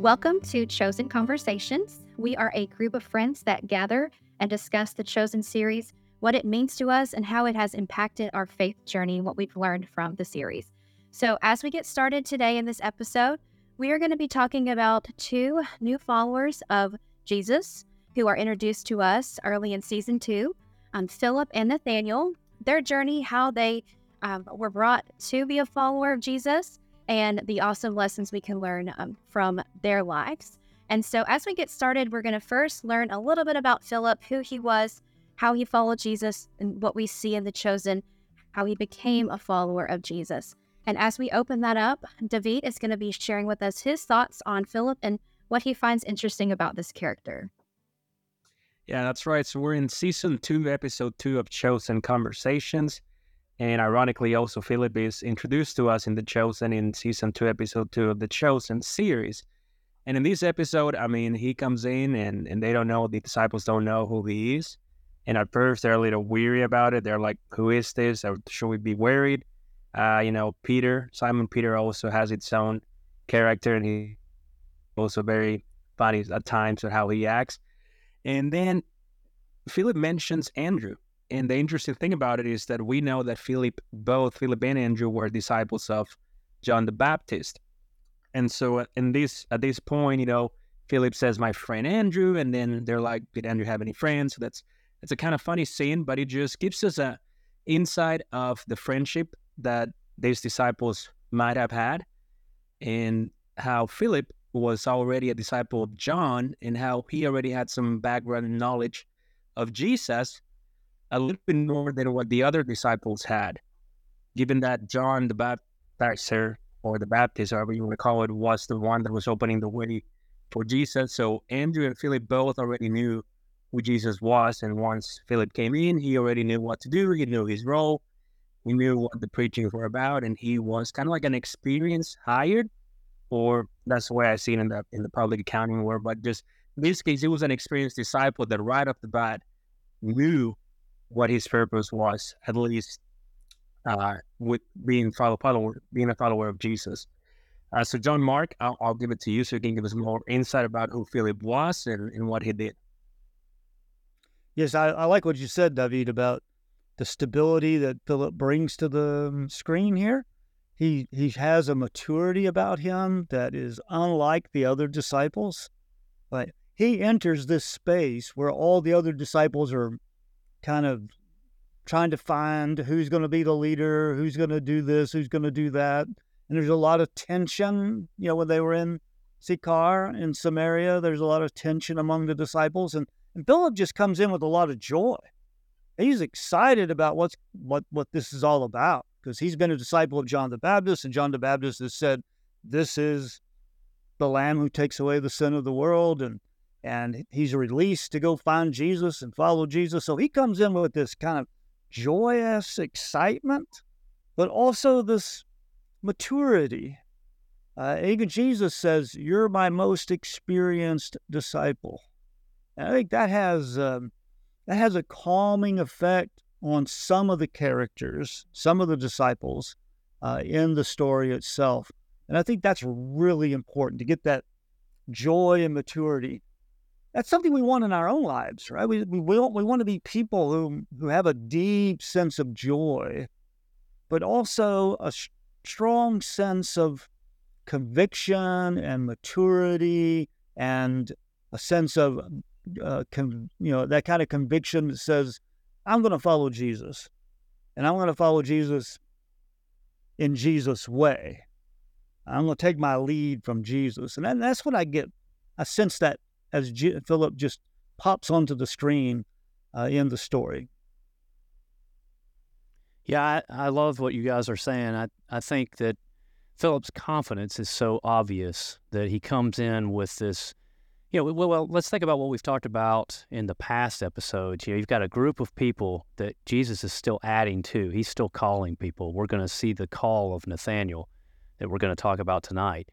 Welcome to Chosen Conversations. We are a group of friends that gather and discuss the Chosen series, what it means to us, and how it has impacted our faith journey what we've learned from the series. So, as we get started today in this episode, we are going to be talking about two new followers of Jesus who are introduced to us early in season two um, Philip and Nathaniel, their journey, how they um, were brought to be a follower of Jesus, and the awesome lessons we can learn um, from their lives. And so, as we get started, we're going to first learn a little bit about Philip, who he was, how he followed Jesus, and what we see in the chosen, how he became a follower of Jesus. And as we open that up, David is going to be sharing with us his thoughts on Philip and what he finds interesting about this character. Yeah, that's right. So we're in season two, episode two of Chosen Conversations. And ironically, also Philip is introduced to us in The Chosen in season two, episode two of The Chosen series. And in this episode, I mean, he comes in and, and they don't know, the disciples don't know who he is. And at first, they're a little weary about it. They're like, who is this? Or should we be worried? Uh, you know, Peter, Simon Peter also has its own character and he also very funny at times of how he acts. And then Philip mentions Andrew. And the interesting thing about it is that we know that Philip, both Philip and Andrew, were disciples of John the Baptist. And so, uh, in this at this point, you know, Philip says, "My friend Andrew," and then they're like, "Did Andrew have any friends?" So that's it's a kind of funny scene, but it just gives us a insight of the friendship that these disciples might have had, and how Philip was already a disciple of John, and how he already had some background knowledge of Jesus a little bit more than what the other disciples had, given that John the Baptizer or the Baptist, however you want to call it, was the one that was opening the way for Jesus. So Andrew and Philip both already knew who Jesus was. And once Philip came in, he already knew what to do. He knew his role. He knew what the preachings were about. And he was kind of like an experienced hired, or that's the way I see it in the in the public accounting world. But just in this case, he was an experienced disciple that right off the bat knew what his purpose was, at least uh, with being follow, being a follower of Jesus. Uh, so, John Mark, I'll, I'll, give it to you so you can give us more insight about who Philip was and, and what he did. Yes, I, I, like what you said, David, about the stability that Philip brings to the um, screen here. He he has a maturity about him that is unlike the other disciples. But he enters this space where all the other disciples are kind of trying to find who's going to be the leader, who's going to do this, who's going to do that. And there's a lot of tension, you know, when they were in Sychar in Samaria, there's a lot of tension among the disciples. And, and Philip just comes in with a lot of joy. He's excited about what's what what this is all about because he's been a disciple of John the Baptist, and John the Baptist has said, This is the Lamb who takes away the sin of the world, and and he's released to go find Jesus and follow Jesus. So he comes in with this kind of joyous excitement, but also this maturity. Uh, even Jesus says, You're my most experienced disciple. And I think that has, um, that has a calming effect on some of the characters, some of the disciples uh, in the story itself. And I think that's really important to get that joy and maturity that's something we want in our own lives, right? We, we, want, we want to be people who, who have a deep sense of joy, but also a sh- strong sense of conviction and maturity and a sense of, uh, con- you know, that kind of conviction that says, I'm going to follow Jesus and I'm going to follow Jesus in Jesus' way. I'm going to take my lead from Jesus. And, that, that's what I get. I sense that as G- Philip just pops onto the screen uh, in the story. Yeah, I, I love what you guys are saying. I, I think that Philip's confidence is so obvious that he comes in with this. You know, well, well, let's think about what we've talked about in the past episodes. You know, you've got a group of people that Jesus is still adding to. He's still calling people. We're going to see the call of Nathaniel that we're going to talk about tonight.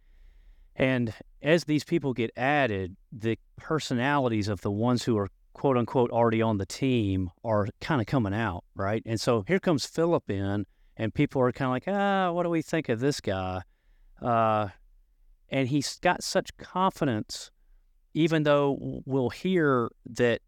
And as these people get added, the personalities of the ones who are quote unquote already on the team are kind of coming out, right? And so here comes Philip in, and people are kind of like, ah, what do we think of this guy? Uh, And he's got such confidence, even though we'll hear that,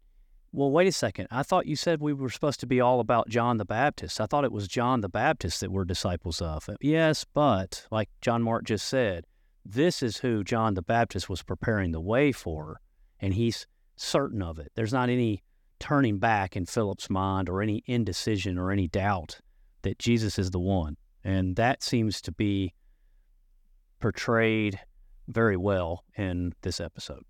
well, wait a second. I thought you said we were supposed to be all about John the Baptist. I thought it was John the Baptist that we're disciples of. Yes, but like John Mark just said, this is who John the Baptist was preparing the way for. And he's certain of it. There's not any turning back in Philip's mind or any indecision or any doubt that Jesus is the one. And that seems to be portrayed very well in this episode.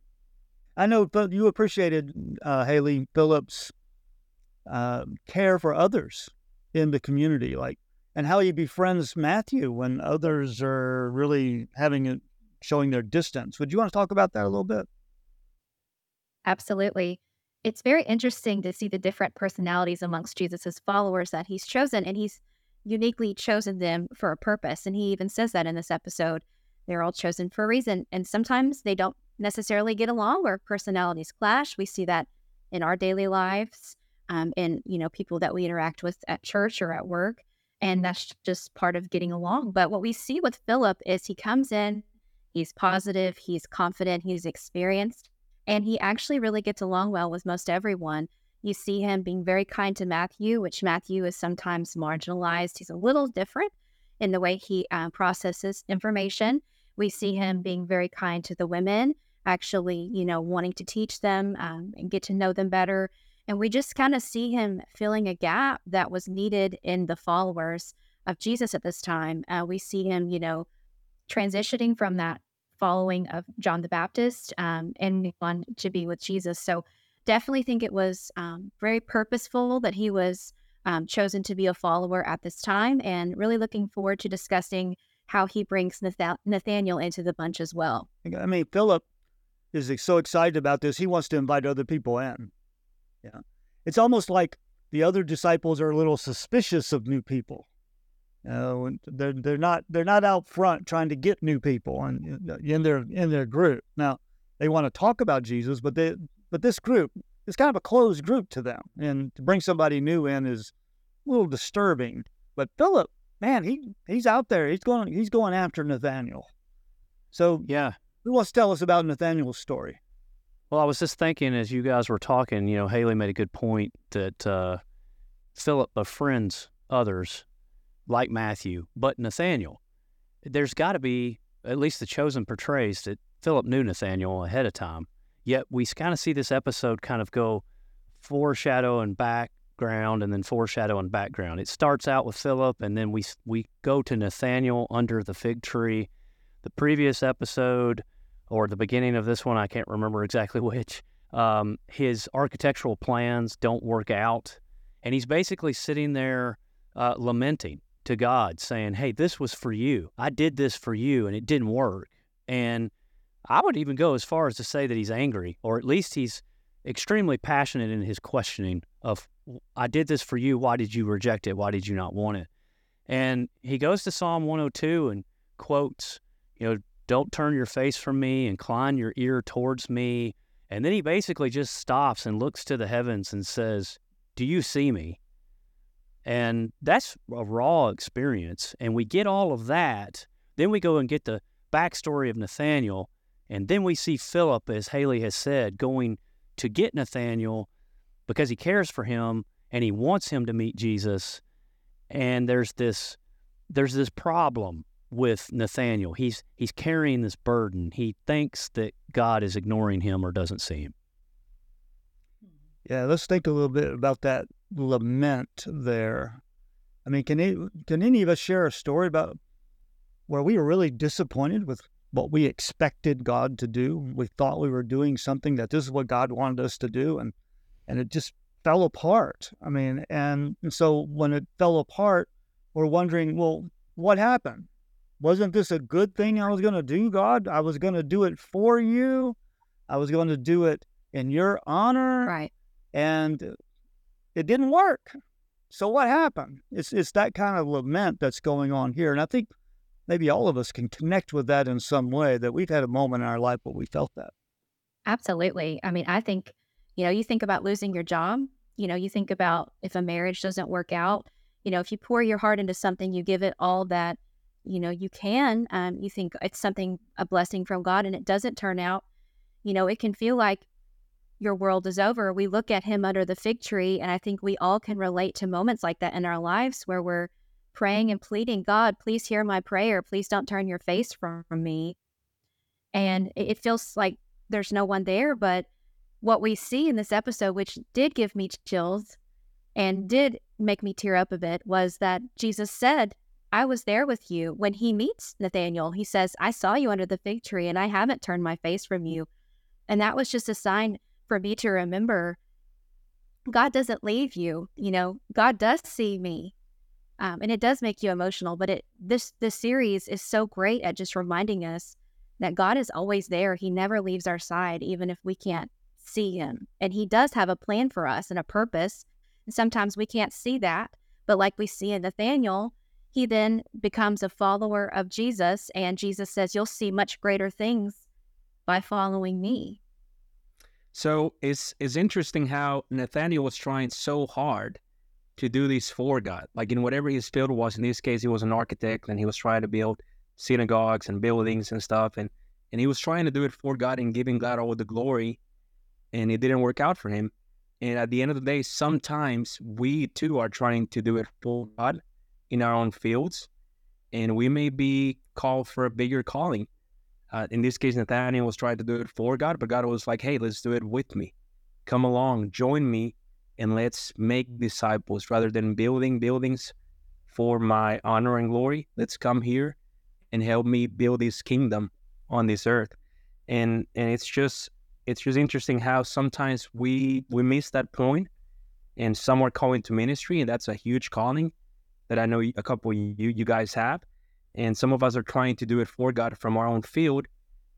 I know, but you appreciated uh, Haley Philip's uh, care for others in the community, like, and how he befriends Matthew when others are really having it, showing their distance. Would you want to talk about that a little bit? Absolutely. It's very interesting to see the different personalities amongst Jesus's followers that he's chosen, and he's uniquely chosen them for a purpose. And he even says that in this episode. They're all chosen for a reason. And sometimes they don't necessarily get along or personalities clash. We see that in our daily lives, um, and you know, people that we interact with at church or at work. And that's just part of getting along. But what we see with Philip is he comes in, he's positive, he's confident, he's experienced, and he actually really gets along well with most everyone. You see him being very kind to Matthew, which Matthew is sometimes marginalized. He's a little different in the way he uh, processes information. We see him being very kind to the women, actually, you know, wanting to teach them um, and get to know them better. And we just kind of see him filling a gap that was needed in the followers of Jesus at this time. Uh, we see him, you know, transitioning from that following of John the Baptist um, and on to be with Jesus. So definitely think it was um, very purposeful that he was um, chosen to be a follower at this time, and really looking forward to discussing how he brings Nath- Nathaniel into the bunch as well. I mean, Philip is so excited about this; he wants to invite other people in. Yeah, it's almost like the other disciples are a little suspicious of new people. Know, they're they're not they're not out front trying to get new people in, uh, in their in their group. Now they want to talk about Jesus, but they but this group is kind of a closed group to them, and to bring somebody new in is a little disturbing. But Philip, man, he he's out there. He's going he's going after Nathaniel. So yeah, who wants to tell us about Nathaniel's story? Well, I was just thinking as you guys were talking. You know, Haley made a good point that uh, Philip befriends others like Matthew, but Nathaniel. There's got to be at least the chosen portrays that Philip knew Nathaniel ahead of time. Yet we kind of see this episode kind of go foreshadow and background and then foreshadow and background. It starts out with Philip and then we we go to Nathaniel under the fig tree. The previous episode or the beginning of this one, I can't remember exactly which. Um, his architectural plans don't work out, and he's basically sitting there uh, lamenting to God, saying, "Hey, this was for you. I did this for you, and it didn't work." And I would even go as far as to say that he's angry, or at least he's extremely passionate in his questioning of, I did this for you. Why did you reject it? Why did you not want it? And he goes to Psalm 102 and quotes, you know, don't turn your face from me, incline your ear towards me. And then he basically just stops and looks to the heavens and says, Do you see me? And that's a raw experience. And we get all of that. Then we go and get the backstory of Nathaniel and then we see Philip, as Haley has said, going to get Nathaniel because he cares for him and he wants him to meet Jesus. And there's this there's this problem with Nathaniel. He's he's carrying this burden. He thinks that God is ignoring him or doesn't see him. Yeah, let's think a little bit about that lament there. I mean, can any, can any of us share a story about where we were really disappointed with what we expected God to do. We thought we were doing something that this is what God wanted us to do, and and it just fell apart. I mean, and, and so when it fell apart, we're wondering, well, what happened? Wasn't this a good thing I was going to do, God? I was going to do it for you. I was going to do it in your honor. Right. And it didn't work. So what happened? It's it's that kind of lament that's going on here. And I think maybe all of us can connect with that in some way that we've had a moment in our life where we felt that. Absolutely. I mean, I think, you know, you think about losing your job, you know, you think about if a marriage doesn't work out, you know, if you pour your heart into something, you give it all that you know, you can, um, you think it's something, a blessing from God, and it doesn't turn out, you know, it can feel like your world is over. We look at him under the fig tree, and I think we all can relate to moments like that in our lives where we're praying and pleading, God, please hear my prayer. Please don't turn your face from, from me. And it, it feels like there's no one there. But what we see in this episode, which did give me chills and did make me tear up a bit, was that Jesus said, I was there with you. When he meets Nathaniel, he says, I saw you under the fig tree and I haven't turned my face from you. And that was just a sign for me to remember God doesn't leave you. You know, God does see me. Um, and it does make you emotional, but it this this series is so great at just reminding us that God is always there. He never leaves our side, even if we can't see him. And he does have a plan for us and a purpose. And sometimes we can't see that. But like we see in Nathaniel, he then becomes a follower of Jesus, and Jesus says, You'll see much greater things by following me. So it's it's interesting how Nathaniel was trying so hard to do this for God. Like in whatever his field was, in this case he was an architect and he was trying to build synagogues and buildings and stuff and and he was trying to do it for God and giving God all the glory and it didn't work out for him. And at the end of the day, sometimes we too are trying to do it for God in our own fields, and we may be called for a bigger calling. Uh, in this case, Nathaniel was trying to do it for God, but God was like, hey, let's do it with me. Come along, join me, and let's make disciples rather than building buildings for my honor and glory. Let's come here and help me build this kingdom on this earth. And and it's just it's just interesting how sometimes we we miss that point and some are calling to ministry and that's a huge calling that I know a couple you you guys have, and some of us are trying to do it for God from our own field.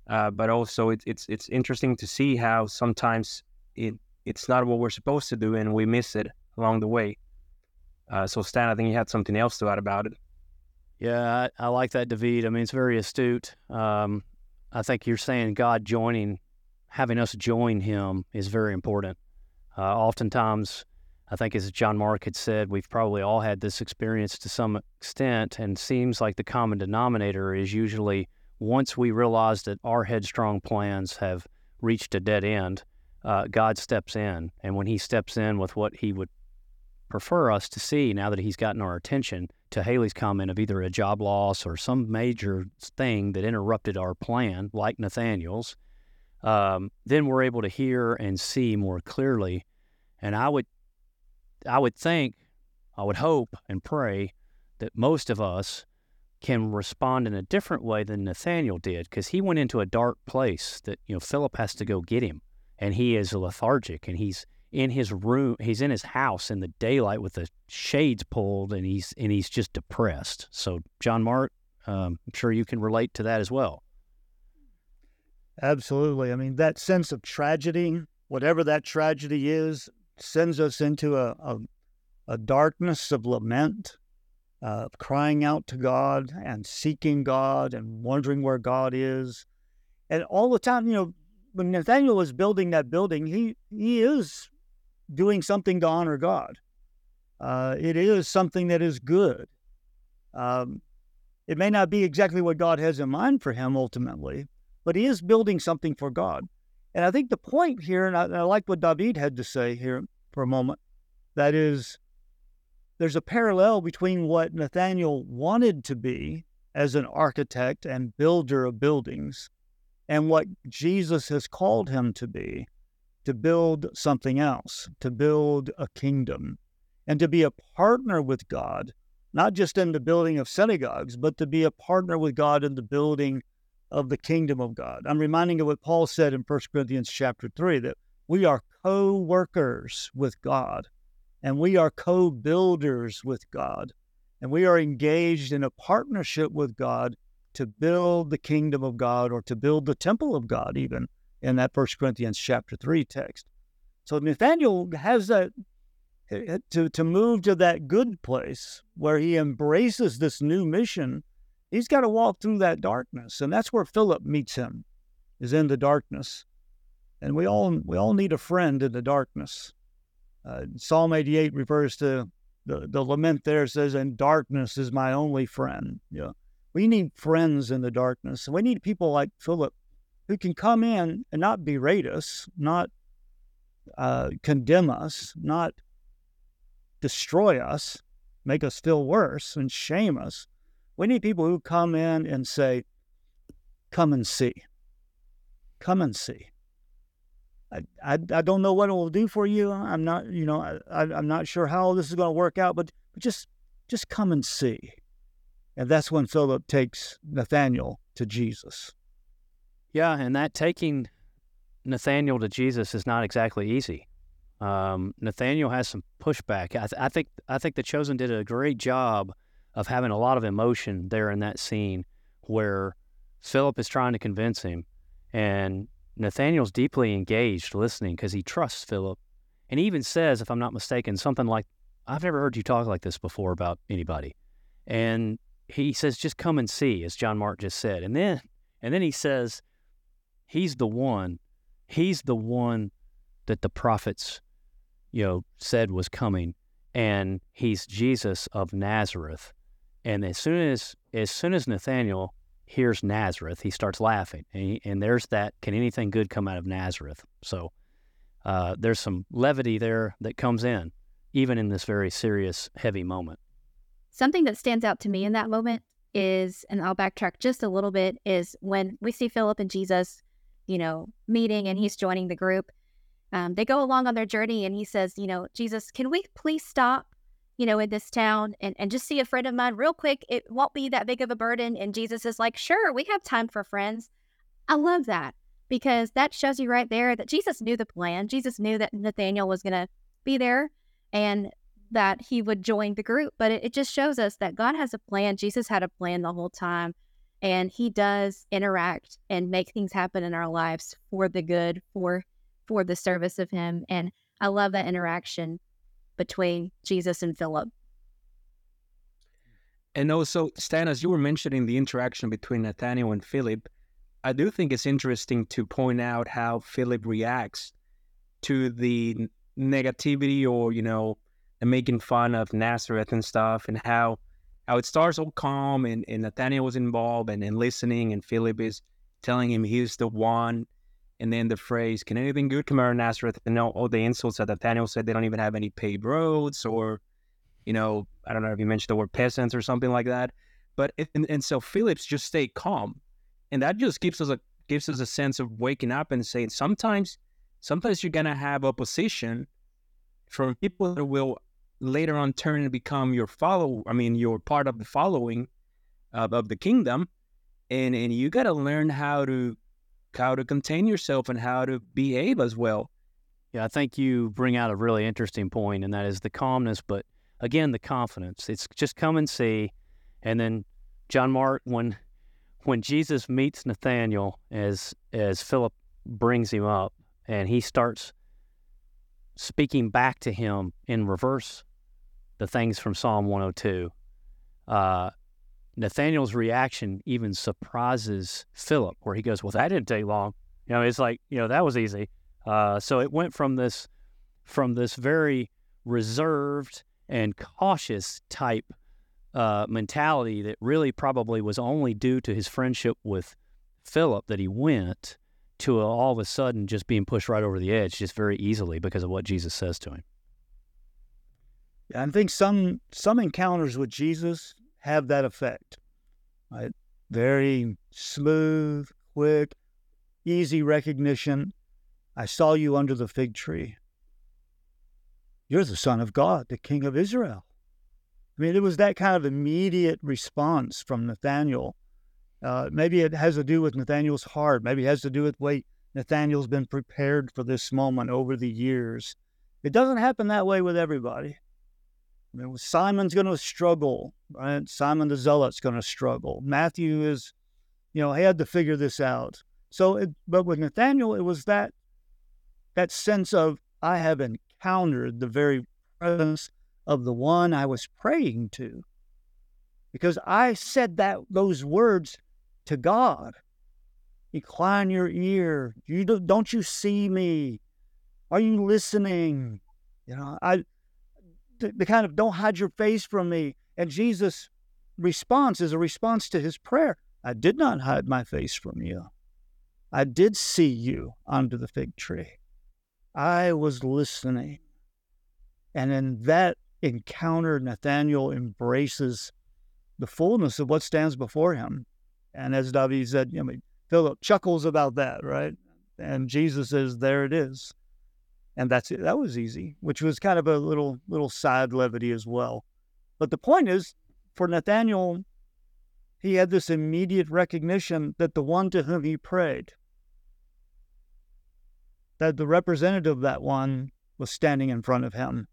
Uh, but also, it's it's it's interesting to see how sometimes it it's not what we're supposed to do, and we miss it along the way. Uh, so, Stan, I think you had something else to add about it. Yeah, I, I like that, David. I mean, it's very astute. Um, I think you're saying God joining, having us join Him is very important. Uh, oftentimes, I think, as John Mark had said, we've probably all had this experience to some extent, and seems like the common denominator is usually once we realize that our headstrong plans have reached a dead end, uh, God steps in. And when He steps in with what He would prefer us to see now that He's gotten our attention, to Haley's comment of either a job loss or some major thing that interrupted our plan, like Nathaniel's, um, then we're able to hear and see more clearly. And I would I would think, I would hope and pray that most of us can respond in a different way than Nathaniel did because he went into a dark place that, you know, Philip has to go get him and he is lethargic and he's in his room, he's in his house in the daylight with the shades pulled and he's, and he's just depressed. So John Mark, um, I'm sure you can relate to that as well. Absolutely. I mean, that sense of tragedy, whatever that tragedy is, sends us into a, a, a darkness of lament, uh, crying out to God and seeking God and wondering where God is. And all the time, you know, when Nathaniel is building that building, he, he is doing something to honor God. Uh, it is something that is good. Um, it may not be exactly what God has in mind for him ultimately, but he is building something for God. And I think the point here, and I, and I like what David had to say here for a moment, that is, there's a parallel between what Nathaniel wanted to be as an architect and builder of buildings and what Jesus has called him to be to build something else, to build a kingdom, and to be a partner with God, not just in the building of synagogues, but to be a partner with God in the building of the kingdom of God. I'm reminding of what Paul said in 1 Corinthians chapter 3 that we are co workers with God and we are co builders with God. And we are engaged in a partnership with God to build the kingdom of God or to build the temple of God, even in that 1 Corinthians chapter 3 text. So Nathaniel has that eh, to, to move to that good place where he embraces this new mission he's got to walk through that darkness. And that's where Philip meets him, is in the darkness. And we all we all need a friend in the darkness. Uh, Psalm 88 refers to the, the lament there says, "And darkness is my only friend." Yeah, We need friends in the darkness. We need people like Philip who can come in and not berate us, not uh, condemn us, not destroy us, make us feel worse and shame us. We need people who come in and say, Come and see. Come and see. I, I, I don't know what it will do for you. I'm not, you know, I, I'm not sure how this is going to work out, but, but just just come and see. And that's when Philip takes Nathaniel to Jesus. Yeah, and that taking Nathaniel to Jesus is not exactly easy. Um, Nathaniel has some pushback. I, th- I, think I think the chosen did a great job of having a lot of emotion there in that scene where Philip is trying to convince him, and Nathaniel's deeply engaged, listening because he trusts Philip, and he even says, if I'm not mistaken, something like, "I've never heard you talk like this before about anybody," and he says, "Just come and see," as John Mark just said, and then and then he says, "He's the one." He's the one that the prophets, you know, said was coming, and he's Jesus of Nazareth. And as soon as as soon as Nathaniel hears Nazareth, he starts laughing, and, he, and there's that. Can anything good come out of Nazareth? So uh, there's some levity there that comes in, even in this very serious, heavy moment. Something that stands out to me in that moment is, and I'll backtrack just a little bit, is when we see Philip and Jesus you know, meeting and he's joining the group. Um, they go along on their journey and he says, you know, Jesus, can we please stop, you know, in this town and, and just see a friend of mine real quick? It won't be that big of a burden. And Jesus is like, sure, we have time for friends. I love that because that shows you right there that Jesus knew the plan. Jesus knew that Nathaniel was going to be there and that he would join the group. But it, it just shows us that God has a plan. Jesus had a plan the whole time and he does interact and make things happen in our lives for the good for for the service of him and i love that interaction between jesus and philip and also stan as you were mentioning the interaction between nathaniel and philip i do think it's interesting to point out how philip reacts to the negativity or you know making fun of nazareth and stuff and how how it starts all calm and, and Nathaniel was involved and, and listening and Philip is telling him he's the one. And then the phrase, can anything good come out of Nazareth? And all, all the insults that Nathaniel said, they don't even have any paved roads or, you know, I don't know if you mentioned the word peasants or something like that. But, and, and so Phillips just stay calm. And that just gives us a, gives us a sense of waking up and saying sometimes, sometimes you're going to have opposition from people that will later on turn and become your follow. I mean, you're part of the following of, of the kingdom, and and you got to learn how to how to contain yourself and how to behave as well. Yeah, I think you bring out a really interesting point, and that is the calmness, but again, the confidence. It's just come and see, and then John Mark when when Jesus meets Nathaniel as as Philip brings him up, and he starts speaking back to him in reverse the things from Psalm 102. Uh, Nathaniel's reaction even surprises Philip, where he goes, "Well, that didn't take long." You know, it's like you know that was easy. Uh, so it went from this from this very reserved and cautious type uh, mentality that really probably was only due to his friendship with Philip that he went to all of a sudden just being pushed right over the edge just very easily because of what Jesus says to him. I think some some encounters with Jesus have that effect. Right? Very smooth, quick, easy recognition. I saw you under the fig tree. You're the Son of God, the King of Israel. I mean, it was that kind of immediate response from Nathaniel. Uh, maybe it has to do with Nathaniel's heart. Maybe it has to do with way Nathaniel's been prepared for this moment over the years. It doesn't happen that way with everybody. Simon's going to struggle, right? Simon the Zealot's going to struggle. Matthew is, you know, he had to figure this out. So, it, but with Nathaniel, it was that that sense of I have encountered the very presence of the one I was praying to, because I said that those words to God. Incline your ear. You don't, don't you see me? Are you listening? You know, I the, kind of don't hide your face from me. And Jesus response is a response to his prayer. I did not hide my face from you. I did see you under the fig tree. I was listening. And in that encounter, Nathaniel embraces the fullness of what stands before him. And as David said, Philip chuckles about that, right? And Jesus says, "There it is," and that's it. That was easy, which was kind of a little little side levity as well. But the point is, for Nathaniel, he had this immediate recognition that the one to whom he prayed, that the representative of that one was standing in front of him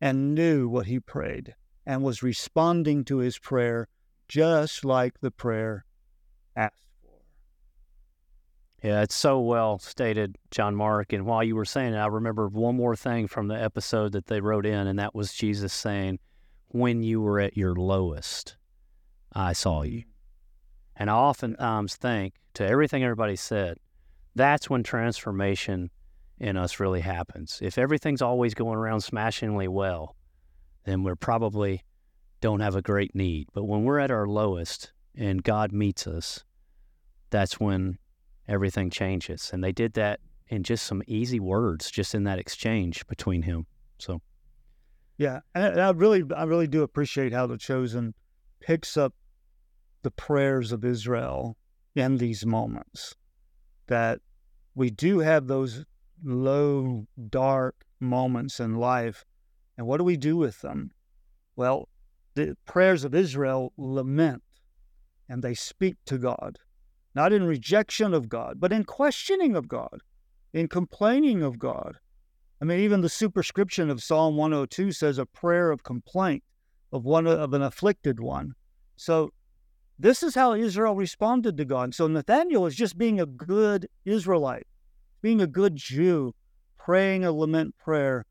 and knew what he prayed and was responding to his prayer just like the prayer asked. Yeah, it's so well stated, John Mark. And while you were saying it, I remember one more thing from the episode that they wrote in, and that was Jesus saying, When you were at your lowest, I saw you. And I oftentimes um, think to everything everybody said, that's when transformation in us really happens. If everything's always going around smashingly well, then we're probably don't have a great need. But when we're at our lowest and God meets us, that's when everything changes. And they did that in just some easy words, just in that exchange between him. So, yeah, and I really, I really do appreciate how the chosen picks up the prayers of Israel in these moments. That we do have those low, dark moments in life, and what do we do with them? Well, the prayers of Israel lament and they speak to God not in rejection of God, but in questioning of God, in complaining of God. I mean, even the superscription of Psalm 102 says a prayer of complaint of one of an afflicted one. So this is how Israel responded to God. So Nathaniel is just being a good Israelite, being a good Jew, praying a lament prayer.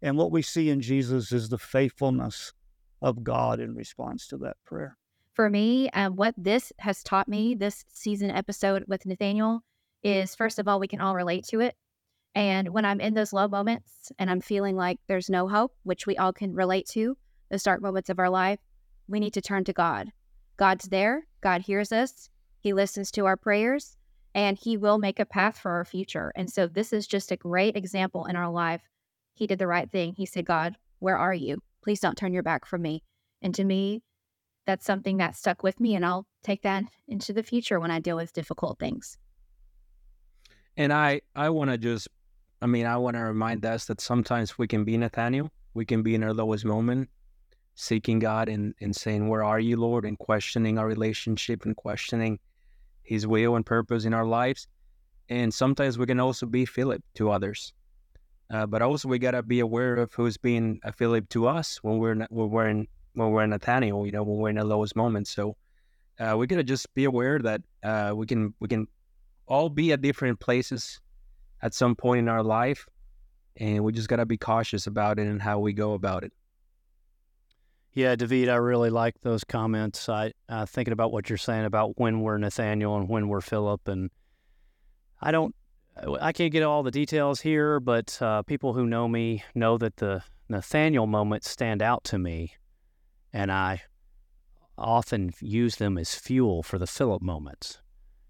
And what we see in Jesus is the faithfulness of God in response to that prayer for me, um, what this has taught me, this season episode with Nathaniel, is first of all, we can all relate to it. And when I'm in those low moments and I'm feeling like there's no hope, which we all can relate to, the dark moments of our life, we need to turn to God. God's there, God hears us, He listens to our prayers, and He will make a path for our future. And so, this is just a great example in our life. He did the right thing. He said, God, where are you? Please don't turn your back from me. And to me, that's something that stuck with me and I'll take that into the future when I deal with difficult things. And I I want to just I mean I want to remind us that sometimes we can be Nathaniel, we can be in our lowest moment seeking God and, and saying, Where are you, Lord? and questioning our relationship and questioning his will and purpose in our lives. And sometimes we can also be Philip to others. Uh, but also we gotta be aware of who's being a Philip to us when we're not, when we're in when we're Nathaniel, you know, when we're in the lowest moments. So uh, we gotta just be aware that uh, we can we can all be at different places at some point in our life, and we just gotta be cautious about it and how we go about it. Yeah, David, I really like those comments. I uh, thinking about what you're saying about when we're Nathaniel and when we're Philip, and I don't, I can't get all the details here, but uh, people who know me know that the Nathaniel moments stand out to me and I often use them as fuel for the Philip moments.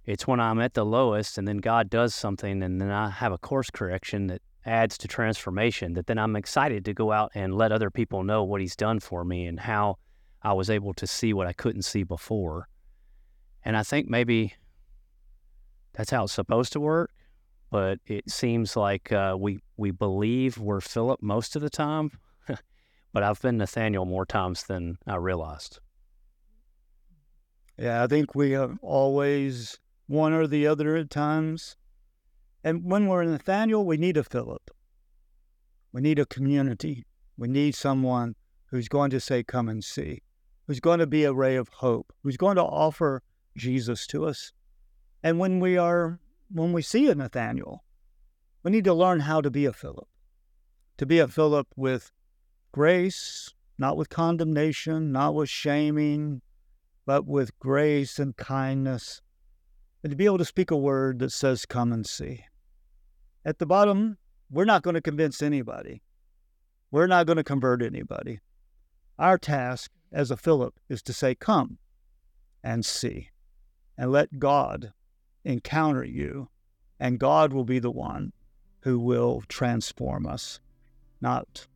It's when I'm at the lowest and then God does something and then I have a course correction that adds to transformation that then I'm excited to go out and let other people know what he's done for me and how I was able to see what I couldn't see before. And I think maybe that's how it's supposed to work, but it seems like uh, we we believe we're Philip most of the time, but I've been Nathaniel more times than I realized. Yeah, I think we have always one or the other at times. And when we're Nathaniel, we need a Philip. We need a community. We need someone who's going to say, Come and see, who's going to be a ray of hope, who's going to offer Jesus to us. And when we are, when we see a Nathaniel, we need to learn how to be a Philip, to be a Philip with grace, not with condemnation, not with shaming, but with grace and kindness, and to be able to speak a word that says, Come and see. At the bottom, we're not going to convince anybody. We're not going to convert anybody. Our task as a Philip is to say, Come and see, and let God encounter you, and God will be the one who will transform us, not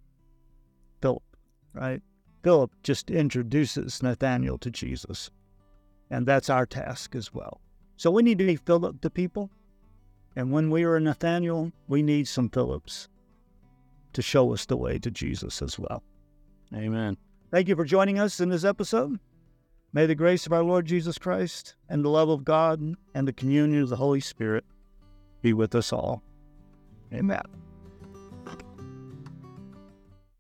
right? Philip just introduces Nathaniel to Jesus, and that's our task as well. So we need to be Philip to people, and when we are Nathaniel, we need some Philips to show us the way to Jesus as well. Amen. Thank you for joining us in this episode. May the grace of our Lord Jesus Christ and the love of God and the communion of the Holy Spirit be with us all. Amen.